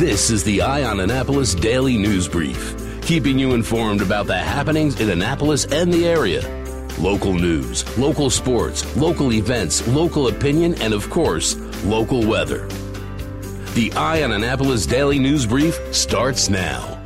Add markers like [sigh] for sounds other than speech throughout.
This is the Eye on Annapolis Daily News Brief, keeping you informed about the happenings in Annapolis and the area. Local news, local sports, local events, local opinion, and of course, local weather. The Eye on Annapolis Daily News Brief starts now.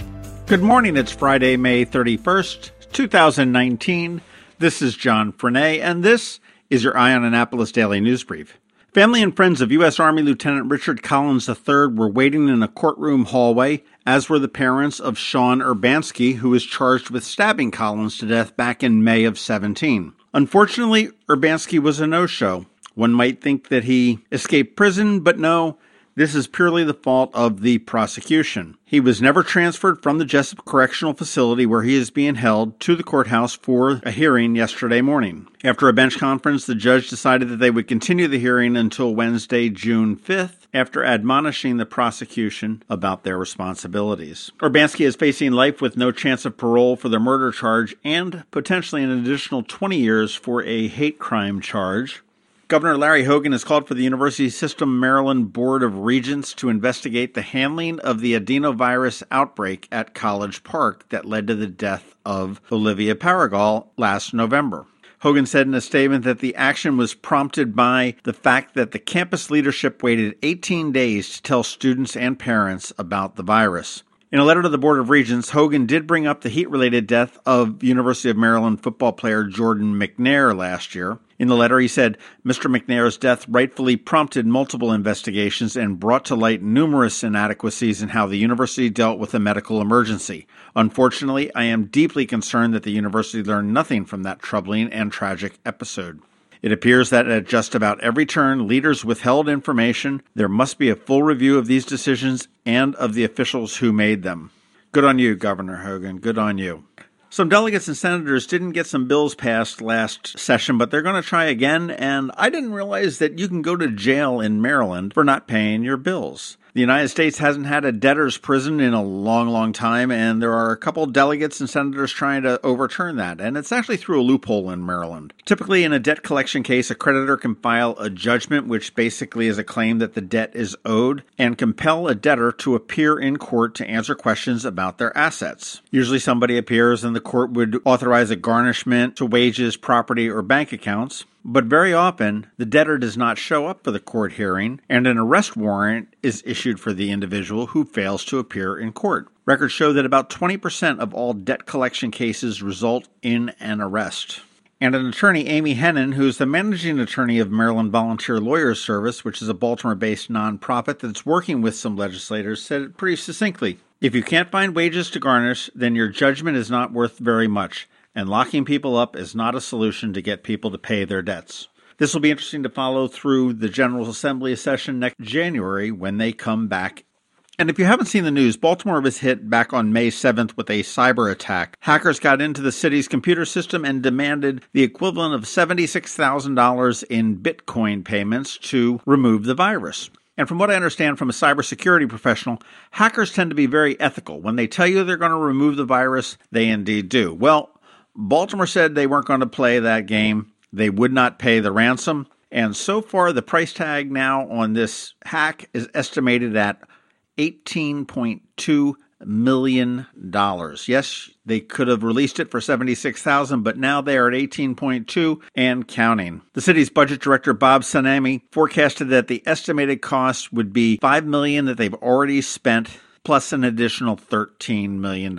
Good morning. It's Friday, May 31st, 2019. This is John Frenaye, and this is your Eye on Annapolis Daily News Brief. Family and friends of U.S. Army Lieutenant Richard Collins III were waiting in a courtroom hallway, as were the parents of Sean Urbanski, who was charged with stabbing Collins to death back in May of 17. Unfortunately, Urbanski was a no show. One might think that he escaped prison, but no, this is purely the fault of the prosecution. He was never transferred from the Jessup Correctional Facility where he is being held to the courthouse for a hearing yesterday morning. After a bench conference, the judge decided that they would continue the hearing until Wednesday, June 5th, after admonishing the prosecution about their responsibilities. Urbanski is facing life with no chance of parole for the murder charge and potentially an additional 20 years for a hate crime charge. Governor Larry Hogan has called for the University System Maryland Board of Regents to investigate the handling of the adenovirus outbreak at College Park that led to the death of Olivia Paregol last November. Hogan said in a statement that the action was prompted by the fact that the campus leadership waited 18 days to tell students and parents about the virus. In a letter to the Board of Regents, Hogan did bring up the heat related death of University of Maryland football player Jordan McNair last year. In the letter, he said Mr. McNair's death rightfully prompted multiple investigations and brought to light numerous inadequacies in how the university dealt with a medical emergency. Unfortunately, I am deeply concerned that the university learned nothing from that troubling and tragic episode. It appears that at just about every turn, leaders withheld information. There must be a full review of these decisions and of the officials who made them. Good on you, Governor Hogan. Good on you. Some delegates and senators didn't get some bills passed last session, but they're going to try again. And I didn't realize that you can go to jail in Maryland for not paying your bills. The United States hasn't had a debtor's prison in a long, long time, and there are a couple delegates and senators trying to overturn that, and it's actually through a loophole in Maryland. Typically, in a debt collection case, a creditor can file a judgment, which basically is a claim that the debt is owed, and compel a debtor to appear in court to answer questions about their assets. Usually, somebody appears, and the court would authorize a garnishment to wages, property, or bank accounts. But very often, the debtor does not show up for the court hearing, and an arrest warrant is issued for the individual who fails to appear in court. Records show that about 20% of all debt collection cases result in an arrest. And an attorney, Amy Hennon, who is the managing attorney of Maryland Volunteer Lawyers Service, which is a Baltimore based nonprofit that's working with some legislators, said it pretty succinctly. If you can't find wages to garnish, then your judgment is not worth very much and locking people up is not a solution to get people to pay their debts. This will be interesting to follow through the General Assembly session next January when they come back. And if you haven't seen the news, Baltimore was hit back on May 7th with a cyber attack. Hackers got into the city's computer system and demanded the equivalent of $76,000 in Bitcoin payments to remove the virus. And from what I understand from a cybersecurity professional, hackers tend to be very ethical. When they tell you they're going to remove the virus, they indeed do. Well, Baltimore said they weren't going to play that game. They would not pay the ransom. And so far, the price tag now on this hack is estimated at $18.2 million. Yes, they could have released it for 76,000, but now they are at 18.2 and counting. The city's budget director Bob Cenname forecasted that the estimated cost would be 5 million that they've already spent plus an additional $13 million.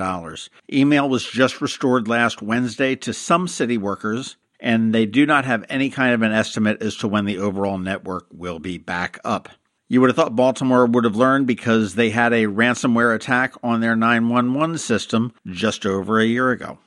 Email was just restored last Wednesday to some city workers, and they do not have any kind of an estimate as to when the overall network will be back up. You would have thought Baltimore would have learned because they had a ransomware attack on their 911 system just over a year ago.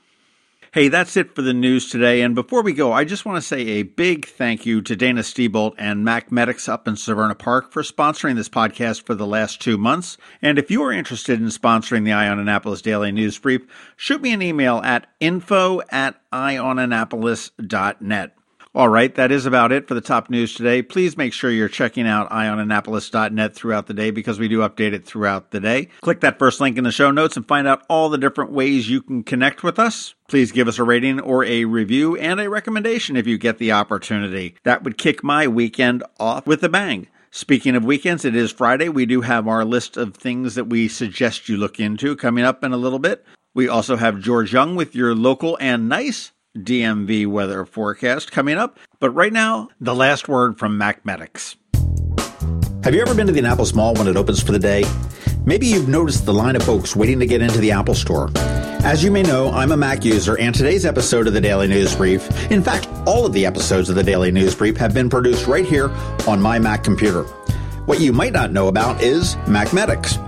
Hey, that's it for the news today. And before we go, I just want to say a big thank you to Dana Stiebolt and Mac Medics up in Severna Park for sponsoring this podcast for the last two months. And if you are interested in sponsoring the Eye on Annapolis Daily News Brief, shoot me an email at info at eyeonannapolis.net. All right, that is about it for the top news today. Please make sure you're checking out eyeonannapolis.net throughout the day because we do update it throughout the day. Click that first link in the show notes and find out all the different ways you can connect with us. Please give us a rating or a review and a recommendation if you get the opportunity. That would kick my weekend off with a bang. Speaking of weekends, it is Friday. We do have our list of things that we suggest you look into coming up in a little bit. We also have George Young with your local and nice DMV weather forecast coming up. But right now, the last word from Mac Medics. Have you ever been to the Annapolis Mall when it opens for the day? Maybe you've noticed the line of folks waiting to get into the Apple Store. As you may know, I'm a Mac user, and today's episode of the Daily News Brief, in fact, all of the episodes of the Daily News Brief have been produced right here on my Mac computer. What you might not know about is MacMedics.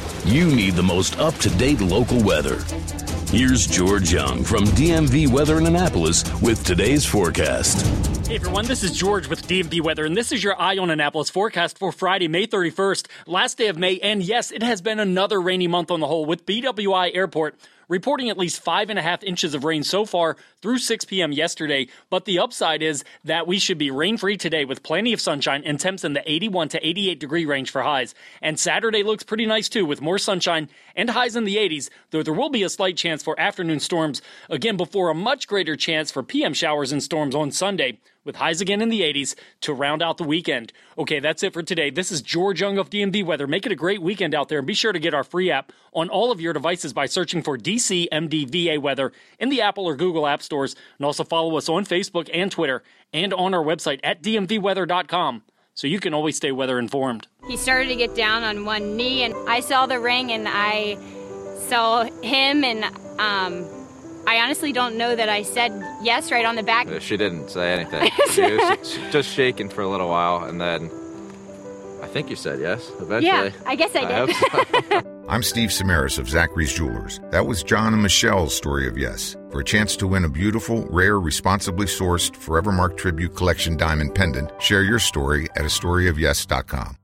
You need the most up to date local weather. Here's George Young from DMV Weather in Annapolis with today's forecast. Hey everyone, this is George with DMV Weather, and this is your Eye on Annapolis forecast for Friday, May 31st, last day of May. And yes, it has been another rainy month on the whole, with BWI Airport reporting at least five and a half inches of rain so far through 6 p.m. yesterday. But the upside is that we should be rain free today with plenty of sunshine and temps in the 81 to 88 degree range for highs. And Saturday looks pretty nice too, with more sunshine and highs in the 80s, though there will be a slight chance for afternoon storms again before a much greater chance for PM showers and storms on Sunday with highs again in the 80s to round out the weekend. Okay, that's it for today. This is George Young of DMV Weather. Make it a great weekend out there and be sure to get our free app on all of your devices by searching for DC MDVA Weather in the Apple or Google App Stores and also follow us on Facebook and Twitter and on our website at dmvweather.com so you can always stay weather informed. He started to get down on one knee and I saw the ring and I saw him and um I honestly don't know that I said yes right on the back. Uh, she didn't say anything. [laughs] she was just shaking for a little while, and then I think you said yes eventually. Yeah, I guess I did. I so. [laughs] I'm Steve Samaras of Zachary's Jewelers. That was John and Michelle's story of yes. For a chance to win a beautiful, rare, responsibly sourced Forever Forevermark Tribute Collection diamond pendant, share your story at a astoryofyes.com.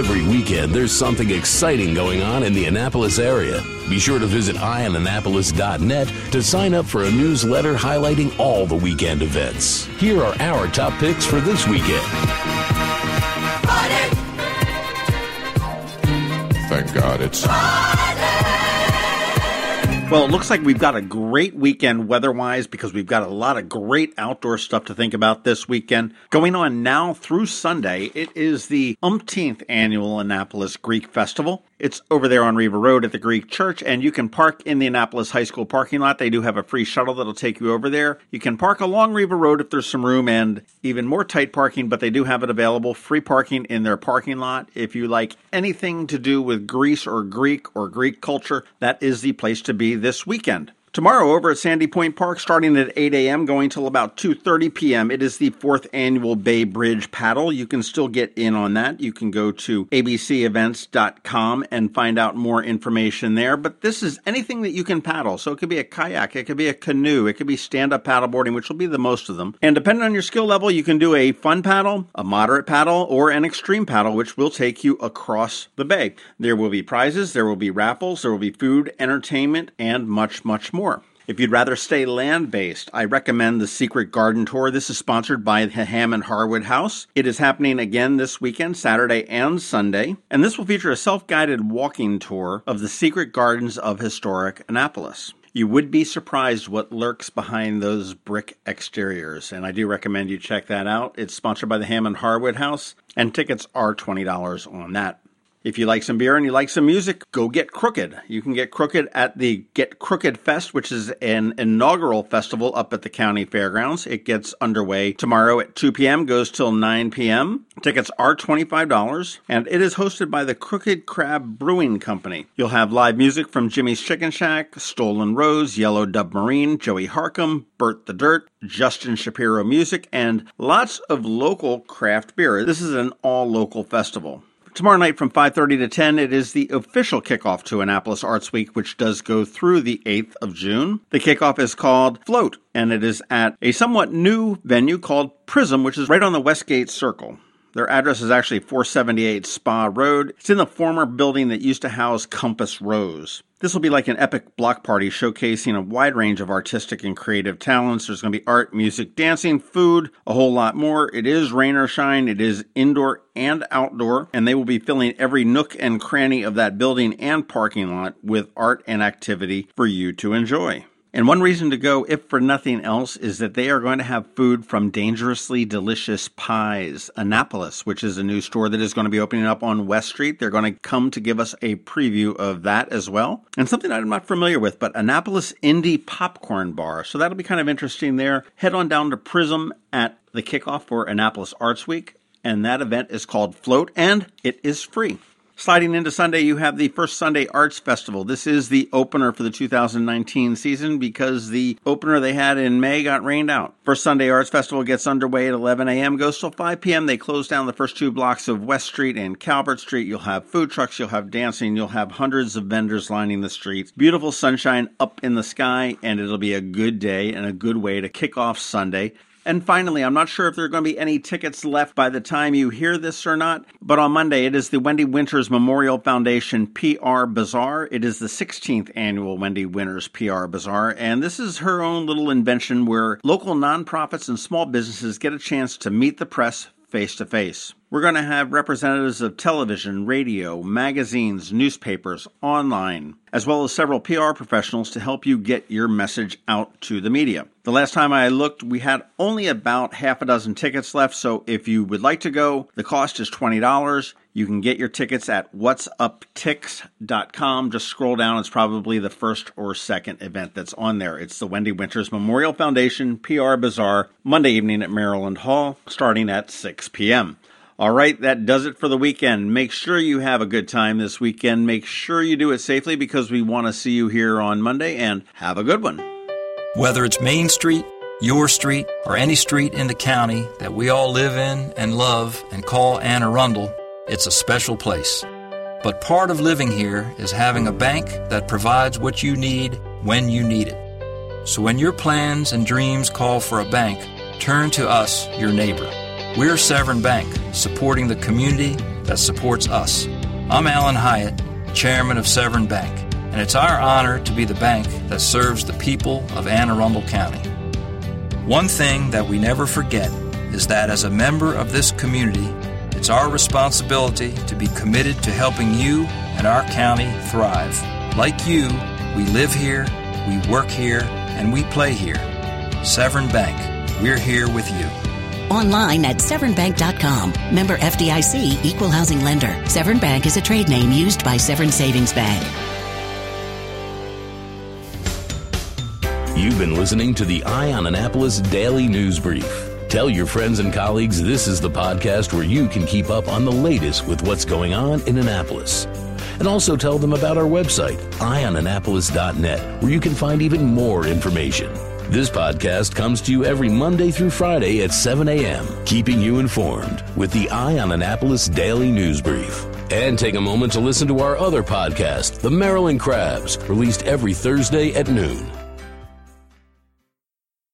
Every weekend, there's something exciting going on in the Annapolis area. Be sure to visit eyeonannapolis.net to sign up for a newsletter highlighting all the weekend events. Here are our top picks for this weekend. Thank God it's. Well, it looks like we've got a great weekend weather wise because we've got a lot of great outdoor stuff to think about this weekend. Going on now through Sunday, it is the umpteenth annual Annapolis Greek Festival. It's over there on Riva Road at the Greek Church, and you can park in the Annapolis High School parking lot. They do have a free shuttle that'll take you over there. You can park along Riva Road if there's some room and even more tight parking, but they do have it available. Free parking in their parking lot. If you like anything to do with Greece or Greek or Greek culture, that is the place to be this weekend. Tomorrow over at Sandy Point Park, starting at 8 a.m., going till about 2.30 p.m., it is the fourth annual Bay Bridge Paddle. You can still get in on that. You can go to abcevents.com and find out more information there. But this is anything that you can paddle. So it could be a kayak, it could be a canoe, it could be stand-up paddleboarding, which will be the most of them. And depending on your skill level, you can do a fun paddle, a moderate paddle, or an extreme paddle, which will take you across the bay. There will be prizes, there will be raffles, there will be food, entertainment, and much, much more more. If you'd rather stay land based, I recommend the Secret Garden Tour. This is sponsored by the Hammond Harwood House. It is happening again this weekend, Saturday and Sunday, and this will feature a self guided walking tour of the secret gardens of historic Annapolis. You would be surprised what lurks behind those brick exteriors, and I do recommend you check that out. It's sponsored by the Hammond Harwood House, and tickets are $20 on that. If you like some beer and you like some music, go get Crooked. You can get Crooked at the Get Crooked Fest, which is an inaugural festival up at the county fairgrounds. It gets underway tomorrow at 2 p.m., goes till 9 p.m. Tickets are $25, and it is hosted by the Crooked Crab Brewing Company. You'll have live music from Jimmy's Chicken Shack, Stolen Rose, Yellow Dubmarine, Joey Harkum, Bert the Dirt, Justin Shapiro Music, and lots of local craft beer. This is an all local festival. Tomorrow night from 5:30 to 10 it is the official kickoff to Annapolis Arts Week which does go through the 8th of June. The kickoff is called Float and it is at a somewhat new venue called Prism which is right on the Westgate Circle. Their address is actually 478 Spa Road. It's in the former building that used to house Compass Rose. This will be like an epic block party showcasing a wide range of artistic and creative talents. There's going to be art, music, dancing, food, a whole lot more. It is rain or shine. It is indoor and outdoor, and they will be filling every nook and cranny of that building and parking lot with art and activity for you to enjoy. And one reason to go, if for nothing else, is that they are going to have food from Dangerously Delicious Pies, Annapolis, which is a new store that is going to be opening up on West Street. They're going to come to give us a preview of that as well. And something I'm not familiar with, but Annapolis Indie Popcorn Bar. So that'll be kind of interesting there. Head on down to Prism at the kickoff for Annapolis Arts Week. And that event is called Float, and it is free. Sliding into Sunday, you have the First Sunday Arts Festival. This is the opener for the 2019 season because the opener they had in May got rained out. First Sunday Arts Festival gets underway at 11 a.m., goes till 5 p.m. They close down the first two blocks of West Street and Calvert Street. You'll have food trucks, you'll have dancing, you'll have hundreds of vendors lining the streets. Beautiful sunshine up in the sky, and it'll be a good day and a good way to kick off Sunday. And finally, I'm not sure if there are going to be any tickets left by the time you hear this or not, but on Monday it is the Wendi Winters Memorial Foundation PR Bazaar. It is the 16th annual Wendi Winters PR Bazaar, and this is her own little invention where local nonprofits and small businesses get a chance to meet the press face to face. We're going to have representatives of television, radio, magazines, newspapers, online, as well as several PR professionals to help you get your message out to the media. The last time I looked, we had only about half a dozen tickets left, so if you would like to go, the cost is $20. You can get your tickets at whatsuptix.com. Just scroll down, it's probably the first or second event that's on there. It's the Wendi Winters Memorial Foundation PR Bazaar, Monday evening at Maryland Hall, starting at 6 p.m. All right, that does it for the weekend. Make sure you have a good time this weekend. Make sure you do it safely because we want to see you here on Monday and have a good one. Whether it's Main Street, your street, or any street in the county that we all live in and love and call Anne Arundel, it's a special place. But part of living here is having a bank that provides what you need when you need it. So when your plans and dreams call for a bank, turn to us, your neighbor. We're Severn Bank, supporting the community that supports us. I'm Alan Hyatt, Chairman of Severn Bank, and it's our honor to be the bank that serves the people of Anne Arundel County. One thing that we never forget is that as a member of this community, it's our responsibility to be committed to helping you and our county thrive. Like you, we live here, we work here, and we play here. Severn Bank, we're here with you. Online at severnbank.com. Member FDIC equal housing lender. Severn Bank is a trade name used by Severn Savings Bank. You've been listening to the Eye on Annapolis Daily News Brief. Tell your friends and colleagues this is the podcast where you can keep up on the latest with what's going on in Annapolis. And also tell them about our website, eyeonannapolis.net, where you can find even more information. This podcast comes to you every Monday through Friday at 7 a.m., keeping you informed with the Eye on Annapolis Daily News Brief. And take a moment to listen to our other podcast, The Maryland Crabs, released every Thursday at noon.